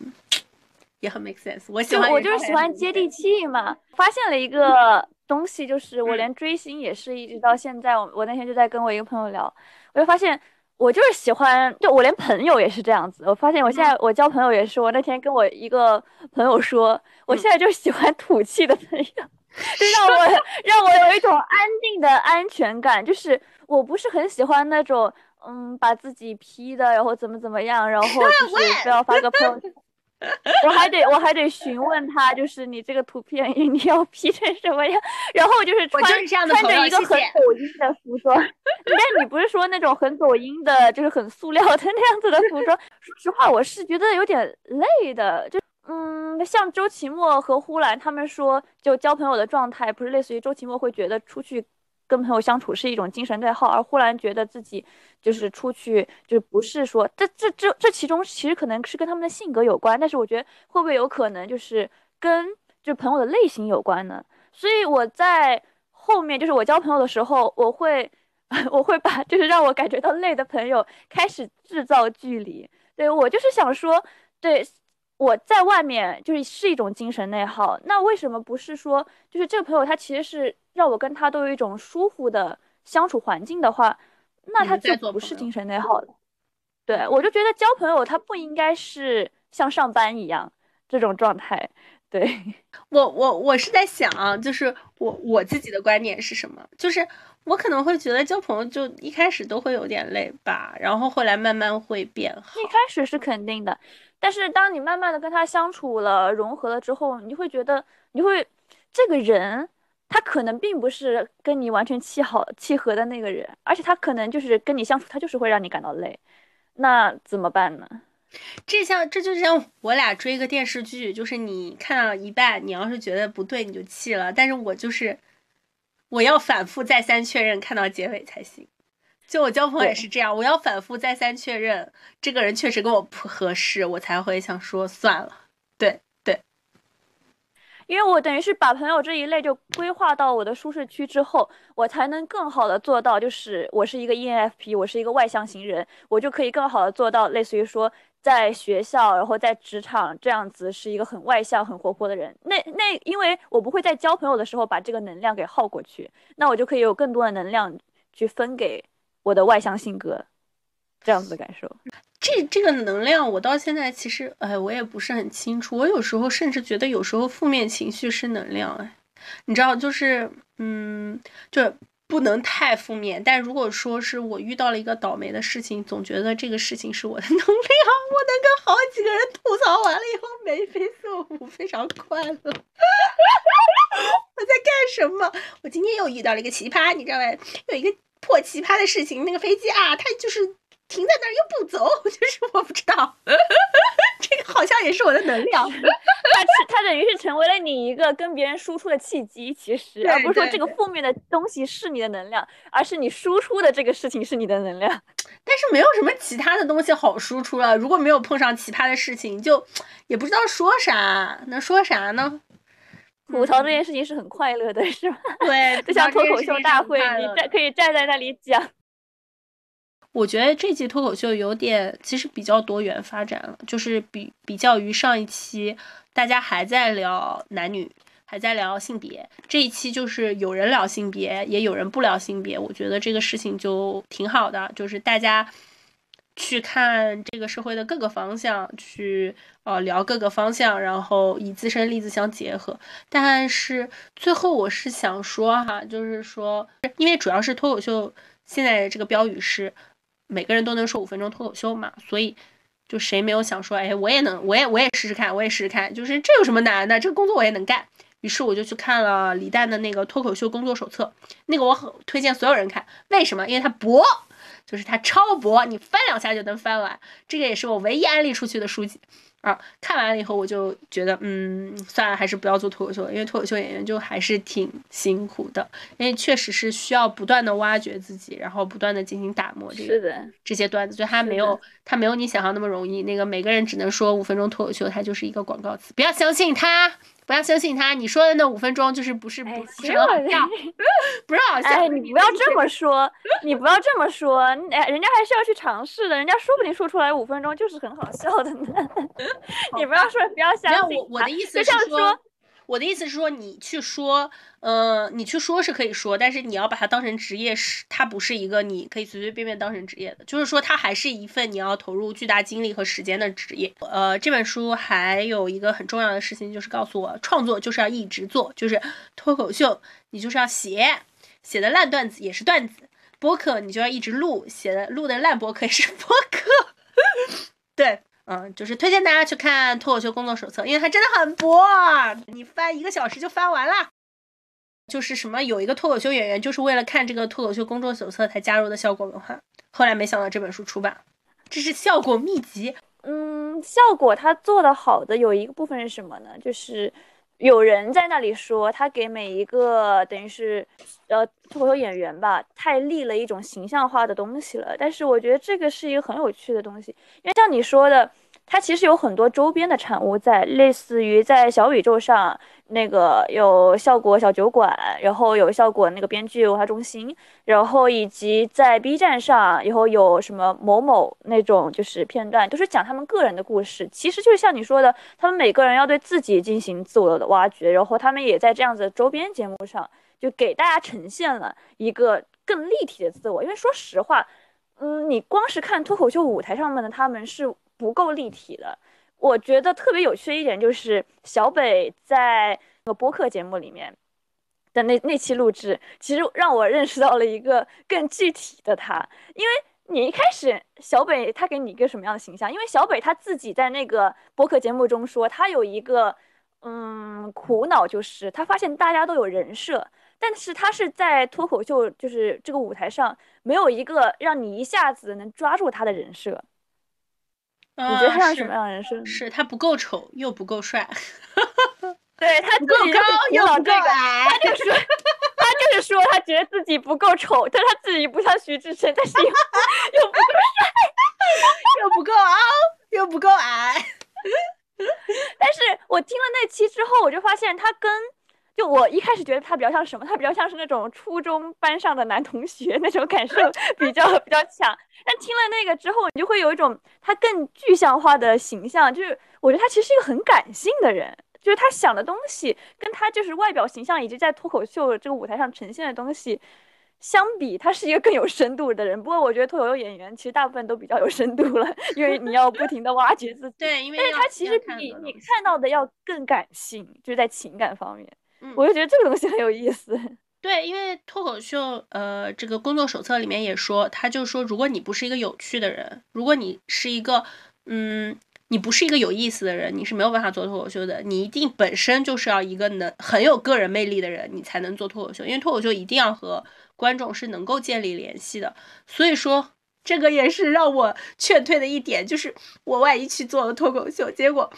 也很 make sense。我喜欢，我就是喜欢接地气嘛。发现了一个东西，就是我连追星也是一直到现在，我我那天就在跟我一个朋友聊，我就发现。我就是喜欢，就我连朋友也是这样子。我发现我现在我交朋友也是，我那天跟我一个朋友说，我现在就喜欢土气的朋友，<laughs> 就让 <laughs> 我让我有一种安定的安全感。就是我不是很喜欢那种，嗯，把自己 P 的，然后怎么怎么样，然后 <laughs> 就是非要发个朋友圈。<laughs> 我还得我还得询问他，就是你这个图片 <laughs> 你要 P 成什么样？然后就是穿穿着一个很抖音的服装，但你不是说那种很抖音的，就是很塑料的那样子的服装。说实话，我是觉得有点累的。就嗯，像周奇墨和呼兰他们说，就交朋友的状态，不是类似于周奇墨会觉得出去。跟朋友相处是一种精神内耗，而忽然觉得自己就是出去，就是不是说这这这这其中其实可能是跟他们的性格有关，但是我觉得会不会有可能就是跟就朋友的类型有关呢？所以我在后面就是我交朋友的时候，我会 <laughs> 我会把就是让我感觉到累的朋友开始制造距离。对我就是想说，对。我在外面就是是一种精神内耗，那为什么不是说，就是这个朋友他其实是让我跟他都有一种舒服的相处环境的话，那他就不是精神内耗了。对我就觉得交朋友他不应该是像上班一样这种状态。对 <laughs> 我我我是在想，就是我我自己的观点是什么？就是我可能会觉得交朋友就一开始都会有点累吧，然后后来慢慢会变好。一开始是肯定的。但是当你慢慢的跟他相处了、融合了之后，你会觉得，你会这个人，他可能并不是跟你完全契好、契合的那个人，而且他可能就是跟你相处，他就是会让你感到累，那怎么办呢？这像这就像我俩追一个电视剧，就是你看到一半，你要是觉得不对，你就弃了，但是我就是我要反复再三确认，看到结尾才行。就我交朋友也是这样，我要反复再三确认，这个人确实跟我不合适，我才会想说算了。对对，因为我等于是把朋友这一类就规划到我的舒适区之后，我才能更好的做到，就是我是一个 ENFP，我是一个外向型人，我就可以更好的做到，类似于说在学校，然后在职场这样子是一个很外向、很活泼的人。那那因为我不会在交朋友的时候把这个能量给耗过去，那我就可以有更多的能量去分给。我的外向性格，这样子的感受，这这个能量，我到现在其实，哎，我也不是很清楚。我有时候甚至觉得，有时候负面情绪是能量，哎，你知道，就是，嗯，就不能太负面。但如果说是我遇到了一个倒霉的事情，总觉得这个事情是我的能量，我能跟好几个人吐槽完了以后眉飞色舞，非常快乐。<laughs> 我在干什么？我今天又遇到了一个奇葩，你知道吗？有一个。破奇葩的事情，那个飞机啊，它就是停在那儿又不走，<laughs> 就是我不知道，<laughs> 这个好像也是我的能量，<laughs> 它它等于是成为了你一个跟别人输出的契机，其实而不是说这个负面的东西是你的能量，而是你输出的这个事情是你的能量。但是没有什么其他的东西好输出了，如果没有碰上奇葩的事情，就 <tsk> 也不知道说啥，能说啥呢？吐槽这件事情是很快乐的，是吧？<laughs> 对，就像脱口秀大会，你站可以站在那里讲。我觉得这期脱口秀有点，其实比较多元发展了，就是比比较于上一期，大家还在聊男女，还在聊性别，这一期就是有人聊性别，也有人不聊性别。我觉得这个事情就挺好的，就是大家。去看这个社会的各个方向，去呃聊各个方向，然后以自身例子相结合。但是最后我是想说哈，就是说，因为主要是脱口秀，现在这个标语是每个人都能说五分钟脱口秀嘛，所以就谁没有想说，哎，我也能，我也我也试试看，我也试试看，就是这有什么难的？这个工作我也能干。于是我就去看了李诞的那个脱口秀工作手册，那个我很推荐所有人看。为什么？因为它薄，就是它超薄，你翻两下就能翻完。这个也是我唯一安利出去的书籍。啊，看完了以后我就觉得，嗯，算了，还是不要做脱口秀了，因为脱口秀演员就还是挺辛苦的，因为确实是需要不断的挖掘自己，然后不断的进行打磨这个这些段子，所以他没有他没有你想象那么容易。那个每个人只能说五分钟脱口秀，它就是一个广告词，不要相信他。不要相信他，你说的那五分钟就是不是 <laughs> <laughs> 不是好笑，不是好笑。哎，你不要这么说，你不要这么说，哎，人家还是要去尝试的，人家说不定说出来五分钟就是很好笑的呢。<laughs> 你不要说，不要相信。我我的意思是说。我的意思是说，你去说，呃，你去说是可以说，但是你要把它当成职业，是它不是一个你可以随随便便当成职业的，就是说它还是一份你要投入巨大精力和时间的职业。呃，这本书还有一个很重要的事情，就是告诉我，创作就是要一直做，就是脱口秀你就是要写，写的烂段子也是段子；播客你就要一直录，写的录的烂播客也是播客。<laughs> 对。嗯，就是推荐大家去看《脱口秀工作手册》，因为它真的很薄，你翻一个小时就翻完了。就是什么，有一个脱口秀演员就是为了看这个《脱口秀工作手册》才加入的效果文化，后来没想到这本书出版，这是效果秘籍。嗯，效果他做的好的有一个部分是什么呢？就是。有人在那里说，他给每一个等于是，呃，脱口秀演员吧，太立了一种形象化的东西了。但是我觉得这个是一个很有趣的东西，因为像你说的。它其实有很多周边的产物在，类似于在小宇宙上那个有效果小酒馆，然后有效果那个编剧文化中心，然后以及在 B 站上以后有什么某某那种就是片段，都是讲他们个人的故事。其实就是像你说的，他们每个人要对自己进行自我的挖掘，然后他们也在这样子周边节目上就给大家呈现了一个更立体的自我。因为说实话，嗯，你光是看脱口秀舞台上面的他们是。不够立体的，我觉得特别有趣的一点就是小北在那个播客节目里面的那那期录制，其实让我认识到了一个更具体的他。因为你一开始小北他给你一个什么样的形象？因为小北他自己在那个播客节目中说，他有一个嗯苦恼，就是他发现大家都有人设，但是他是在脱口秀就是这个舞台上没有一个让你一下子能抓住他的人设。你觉得他像什么样的人生？是他不够丑又不够帅，<laughs> 对他不够高又不够矮。他就是，<laughs> 他就是说，他觉得自己不够丑，但他自己不像徐志胜，但是又又不够帅，又不够高，又不够矮。<laughs> 但是我听了那期之后，我就发现他跟。就我一开始觉得他比较像什么？他比较像是那种初中班上的男同学那种感受 <laughs> 比较比较强。但听了那个之后，你就会有一种他更具象化的形象。就是我觉得他其实是一个很感性的人，就是他想的东西跟他就是外表形象以及在脱口秀这个舞台上呈现的东西相比，他是一个更有深度的人。不过我觉得脱口秀演员其实大部分都比较有深度了，因为你要不停的挖掘自己。<laughs> 对，因为但是他其实比你看到的要更感性，就是在情感方面。我就觉得这个东西很有意思。<laughs> 对，因为脱口秀，呃，这个工作手册里面也说，他就说，如果你不是一个有趣的人，如果你是一个，嗯，你不是一个有意思的人，你是没有办法做脱口秀的。你一定本身就是要一个能很有个人魅力的人，你才能做脱口秀。因为脱口秀一定要和观众是能够建立联系的。所以说，这个也是让我劝退的一点，就是我万一去做了脱口秀，结果。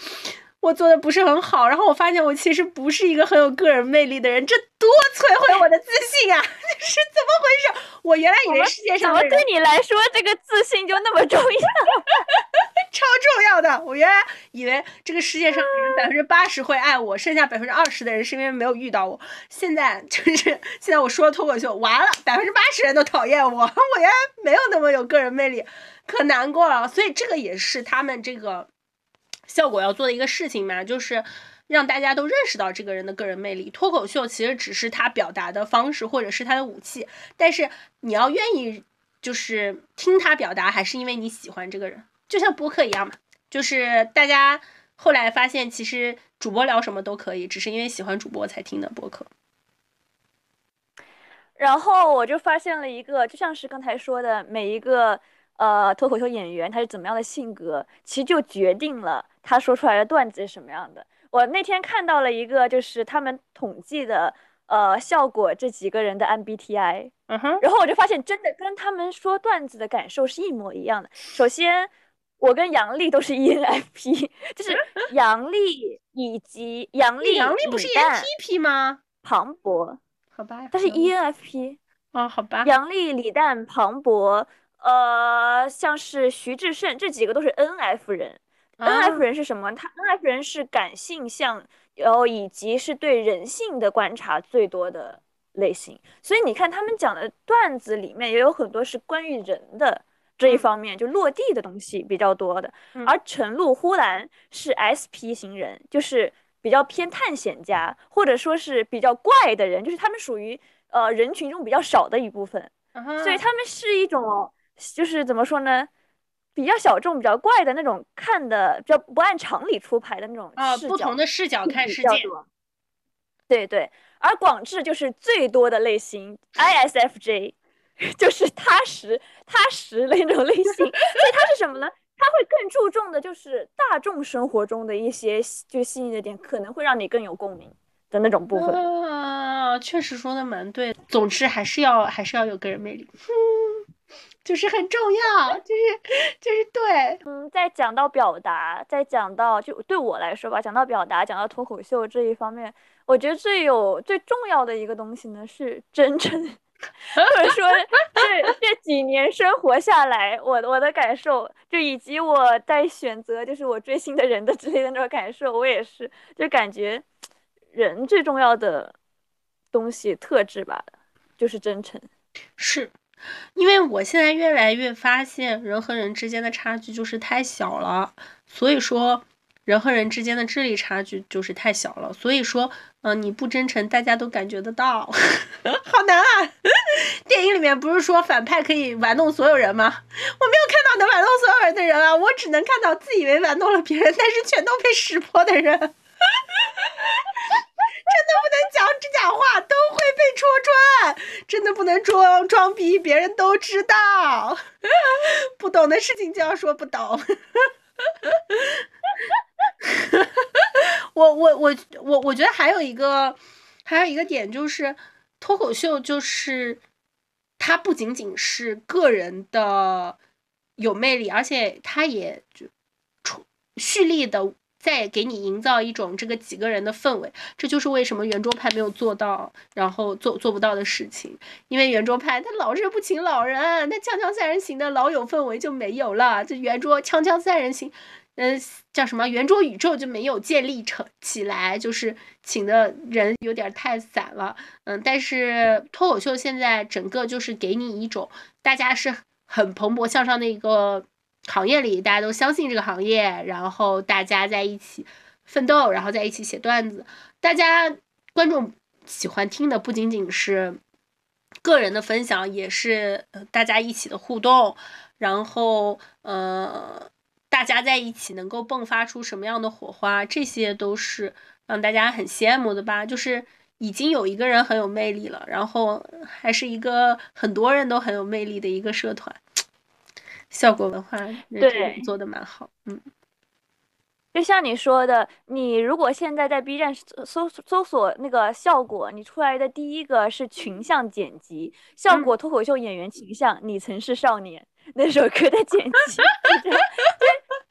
我做的不是很好，然后我发现我其实不是一个很有个人魅力的人，这多摧毁我的自信啊！<laughs> 这是怎么回事？我原来以为世界上怎么对你来说这个自信就那么重要？<laughs> 超重要的！我原来以为这个世界上人百分之八十会爱我，剩下百分之二十的人是因为没有遇到我。现在 <laughs> 就是现在我说脱口秀完了，百分之八十人都讨厌我，我原来没有那么有个人魅力，可难过了。所以这个也是他们这个。效果要做的一个事情嘛，就是让大家都认识到这个人的个人魅力。脱口秀其实只是他表达的方式，或者是他的武器。但是你要愿意，就是听他表达，还是因为你喜欢这个人。就像播客一样嘛，就是大家后来发现，其实主播聊什么都可以，只是因为喜欢主播才听的播客。然后我就发现了一个，就像是刚才说的，每一个。呃脱口秀演员他是怎么样的性格，其实就决定了他说出来的段子是什么样的。我那天看到了一个，就是他们统计的，呃，效果这几个人的 MBTI，嗯哼，然后我就发现真的跟他们说段子的感受是一模一样的。首先，我跟杨丽都是 ENFP，就是 <laughs> 杨丽以及杨丽，杨丽不是 ENTP 吗？庞博，好吧，他是 ENFP，哦，好吧，杨丽、李诞、庞博，呃，像是徐志胜这几个都是 NF 人。N F 人是什么？他 N F 人是感性向，然后以及是对人性的观察最多的类型。所以你看他们讲的段子里面也有很多是关于人的这一方面，就落地的东西比较多的。而陈露、呼兰是 S P 型人，就是比较偏探险家，或者说是比较怪的人，就是他们属于呃人群中比较少的一部分。所以他们是一种，就是怎么说呢？比较小众、比较怪的那种，看的比较不按常理出牌的那种啊，不同的视角看世界。对对，而广智就是最多的类型，ISFJ，<laughs> 就是踏实踏实那种类型。所以它是什么呢？它会更注重的就是大众生活中的一些就细腻的点，可能会让你更有共鸣的那种部分。啊，确实说的蛮对。总之还是要还是要有个人魅力。就是很重要，就是就是对，嗯，在讲到表达，在讲到就对我来说吧，讲到表达，讲到脱口秀这一方面，我觉得最有最重要的一个东西呢是真诚，<laughs> 或者说这这几年生活下来，我我的感受，就以及我在选择就是我追星的人的之类的那种感受，我也是就感觉人最重要的东西特质吧，就是真诚，是。因为我现在越来越发现人和人之间的差距就是太小了，所以说人和人之间的智力差距就是太小了，所以说，嗯，你不真诚，大家都感觉得到，<laughs> 好难啊！<laughs> 电影里面不是说反派可以玩弄所有人吗？我没有看到能玩弄所有人的人啊，我只能看到自以为玩弄了别人，但是全都被识破的人。<laughs> 真的不能讲这假话，都会被戳穿。真的不能装装逼，别人都知道。不懂的事情就要说不懂。<laughs> 我我我我我觉得还有一个还有一个点就是，脱口秀就是它不仅仅是个人的有魅力，而且它也就出蓄力的。再给你营造一种这个几个人的氛围，这就是为什么圆桌派没有做到，然后做做不到的事情。因为圆桌派他老是不请老人，那锵锵三人行的老有氛围就没有了。这圆桌锵锵三人行，嗯，叫什么圆桌宇宙就没有建立成起来，就是请的人有点太散了。嗯，但是脱口秀现在整个就是给你一种大家是很蓬勃向上的一个。行业里大家都相信这个行业，然后大家在一起奋斗，然后在一起写段子。大家观众喜欢听的不仅仅是个人的分享，也是呃大家一起的互动。然后，呃，大家在一起能够迸发出什么样的火花，这些都是让大家很羡慕的吧？就是已经有一个人很有魅力了，然后还是一个很多人都很有魅力的一个社团。效果文化对。做的蛮好，嗯，就像你说的，你如果现在在 B 站搜搜索那个效果，你出来的第一个是群像剪辑，效果脱口秀演员群像，你曾是少年。那首歌的剪辑，<laughs>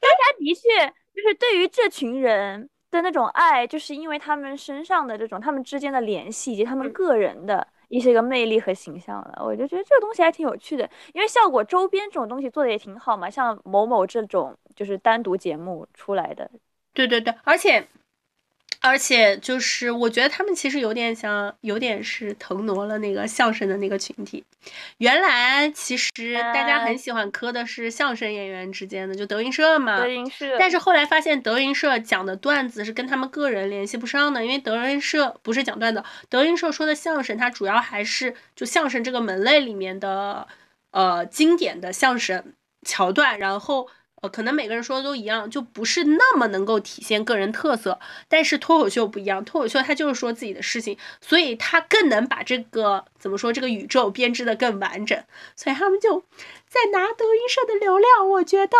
大家的确就是对于这群人的那种爱，就是因为他们身上的这种他们之间的联系以及他们个人的。一些个魅力和形象了，我就觉得这个东西还挺有趣的，因为效果周边这种东西做的也挺好嘛，像某某这种就是单独节目出来的，对对对，而且。而且就是，我觉得他们其实有点像，有点是腾挪了那个相声的那个群体。原来其实大家很喜欢磕的是相声演员之间的，就德云社嘛。德云社。但是后来发现德云社讲的段子是跟他们个人联系不上的，因为德云社不是讲段子，德云社说的相声，它主要还是就相声这个门类里面的呃经典的相声桥段，然后。呃，可能每个人说的都一样，就不是那么能够体现个人特色。但是脱口秀不一样，脱口秀它就是说自己的事情，所以它更能把这个怎么说这个宇宙编织的更完整。所以他们就在拿德云社的流量。我觉得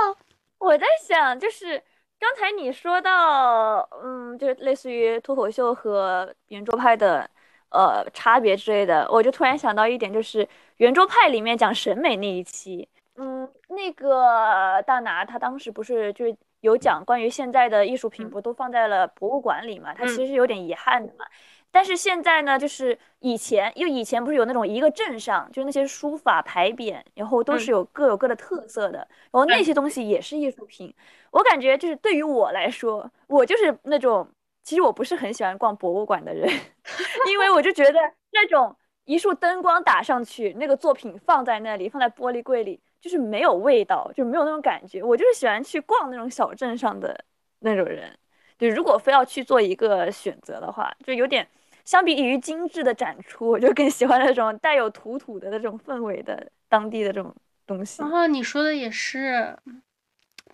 我在想，就是刚才你说到，嗯，就是类似于脱口秀和圆桌派的呃差别之类的，我就突然想到一点，就是圆桌派里面讲审美那一期。嗯，那个大拿他当时不是就是有讲关于现在的艺术品不都放在了博物馆里嘛？他其实有点遗憾的嘛。但是现在呢，就是以前，因为以前不是有那种一个镇上，就是那些书法牌匾，然后都是有各有各的特色的，然后那些东西也是艺术品。我感觉就是对于我来说，我就是那种其实我不是很喜欢逛博物馆的人，<laughs> 因为我就觉得那种一束灯光打上去，那个作品放在那里，放在玻璃柜里。就是没有味道，就没有那种感觉。我就是喜欢去逛那种小镇上的那种人。就如果非要去做一个选择的话，就有点相比于精致的展出，我就更喜欢那种带有土土的那种氛围的当地的这种东西。然后，你说的也是。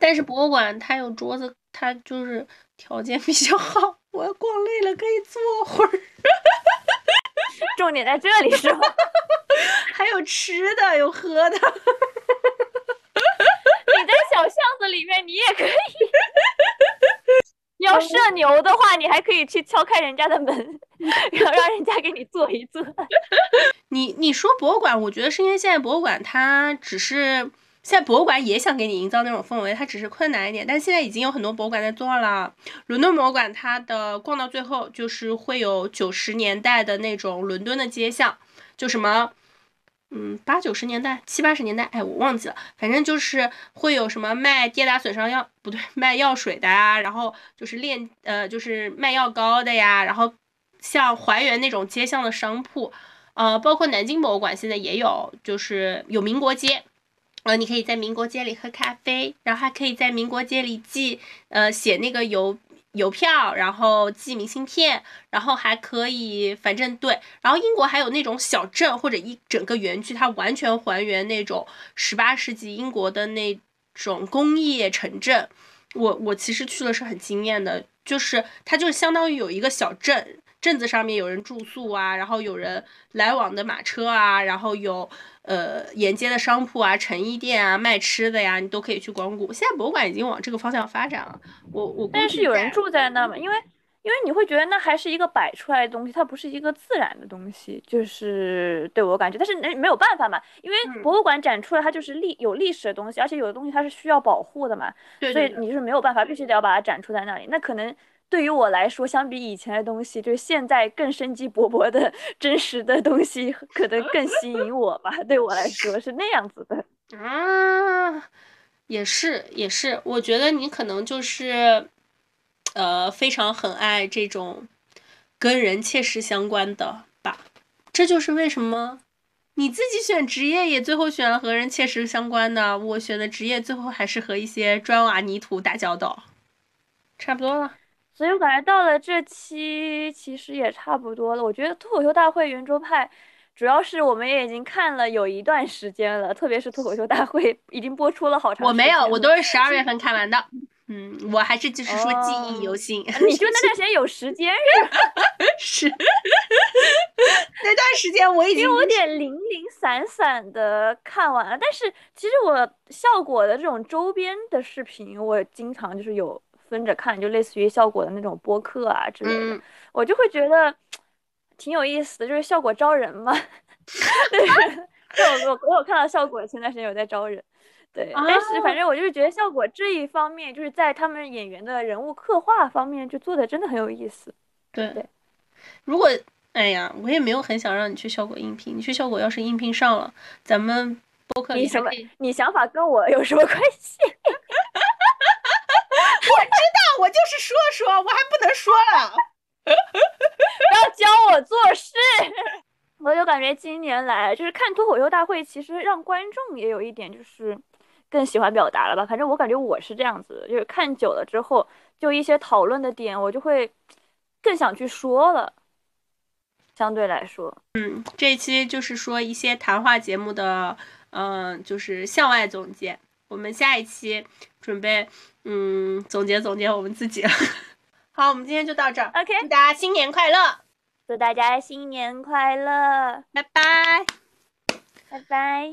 但是博物馆它有桌子，它就是条件比较好。我要逛累了可以坐会儿。<laughs> 重点在这里是吧？<laughs> 还有吃的，有喝的。<laughs> 你在小巷子里面，你也可以。你要射牛的话，你还可以去敲开人家的门，然后让人家给你做一做。你你说博物馆，我觉得是因为现在博物馆它只是。现在博物馆也想给你营造那种氛围，它只是困难一点，但现在已经有很多博物馆在做了。伦敦博物馆它的逛到最后就是会有九十年代的那种伦敦的街巷，就什么，嗯，八九十年代、七八十年代，哎，我忘记了，反正就是会有什么卖跌打损伤药，不对，卖药水的呀，然后就是炼，呃，就是卖药膏的呀，然后像还原那种街巷的商铺，呃，包括南京博物馆现在也有，就是有民国街。呃，你可以在民国街里喝咖啡，然后还可以在民国街里寄，呃，写那个邮邮票，然后寄明信片，然后还可以，反正对。然后英国还有那种小镇或者一整个园区，它完全还原那种十八世纪英国的那种工业城镇。我我其实去了是很惊艳的，就是它就相当于有一个小镇，镇子上面有人住宿啊，然后有人来往的马车啊，然后有。呃，沿街的商铺啊，成衣店啊，卖吃的呀，你都可以去光顾。现在博物馆已经往这个方向发展了。我我但是有人住在那嘛？因为因为你会觉得那还是一个摆出来的东西，它不是一个自然的东西，就是对我感觉。但是那没有办法嘛，因为博物馆展出来它就是历有历史的东西，而且有的东西它是需要保护的嘛，所以你就是没有办法，必须得要把它展出在那里。那可能。对于我来说，相比以前的东西，就是现在更生机勃勃的 <laughs> 真实的东西，可能更吸引我吧。对我来说是那样子的啊，也是也是，我觉得你可能就是，呃，非常很爱这种跟人切实相关的吧。这就是为什么你自己选职业也最后选了和人切实相关的，我选的职业最后还是和一些砖瓦泥土打交道，差不多了。所以我感觉到了这期其实也差不多了。我觉得脱口秀大会圆桌派，主要是我们也已经看了有一段时间了，特别是脱口秀大会 <laughs> 已经播出了好长。我没有，我都是十二 <laughs> 月份看完的。嗯，我还是就是说记忆犹新。你就 <laughs> 那段时间有时间是吧？是。那段时间我已经有点零零散散的看完了，但是其实我效果的这种周边的视频，我经常就是有。分着看，就类似于效果的那种播客啊之类的，我就会觉得挺有意思的，就是效果招人嘛。<laughs> 对，我我我有看到效果，前段时间有在招人。对，但是反正我就是觉得效果这一方面，就是在他们演员的人物刻画方面，就做的真的很有意思。对对，如果哎呀，我也没有很想让你去效果应聘，你去效果要是应聘上了，咱们播客你什么？你想法跟我有什么关系？<laughs> 我知道，我就是说说，我还不能说了。不 <laughs> 要教我做事。我就感觉今年来就是看脱口秀大会，其实让观众也有一点就是更喜欢表达了吧。反正我感觉我是这样子，就是看久了之后，就一些讨论的点，我就会更想去说了。相对来说，嗯，这一期就是说一些谈话节目的，嗯，就是向外总结。我们下一期准备，嗯，总结总结我们自己了。<laughs> 好，我们今天就到这儿。OK，祝大家新年快乐！祝大家新年快乐！拜拜！拜拜！